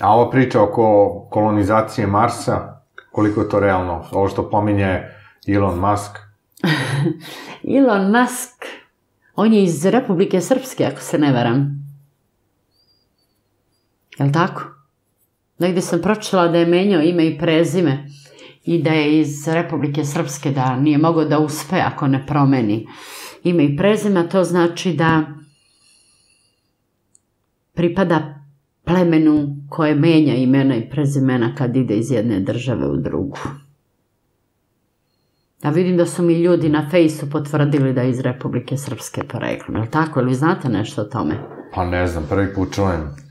A ova priča oko kolonizacije Marsa, koliko je to realno? Ovo što pominje Elon Musk. Elon Musk, on je iz Republike Srpske, ako se ne varam. Jel tako? Negde sam pročitala da je menjao ime i prezime i da je iz Republike Srpske, da nije mogao da uspe ako ne promeni ime i prezime, to znači da pripada plemenu koje menja imena i prezimena kad ide iz jedne države u drugu. Ja vidim da su mi ljudi na fejsu potvrdili da je iz Republike Srpske poreklom. Je li tako? Ili znate nešto o tome? Pa ne znam, prvi put čujem.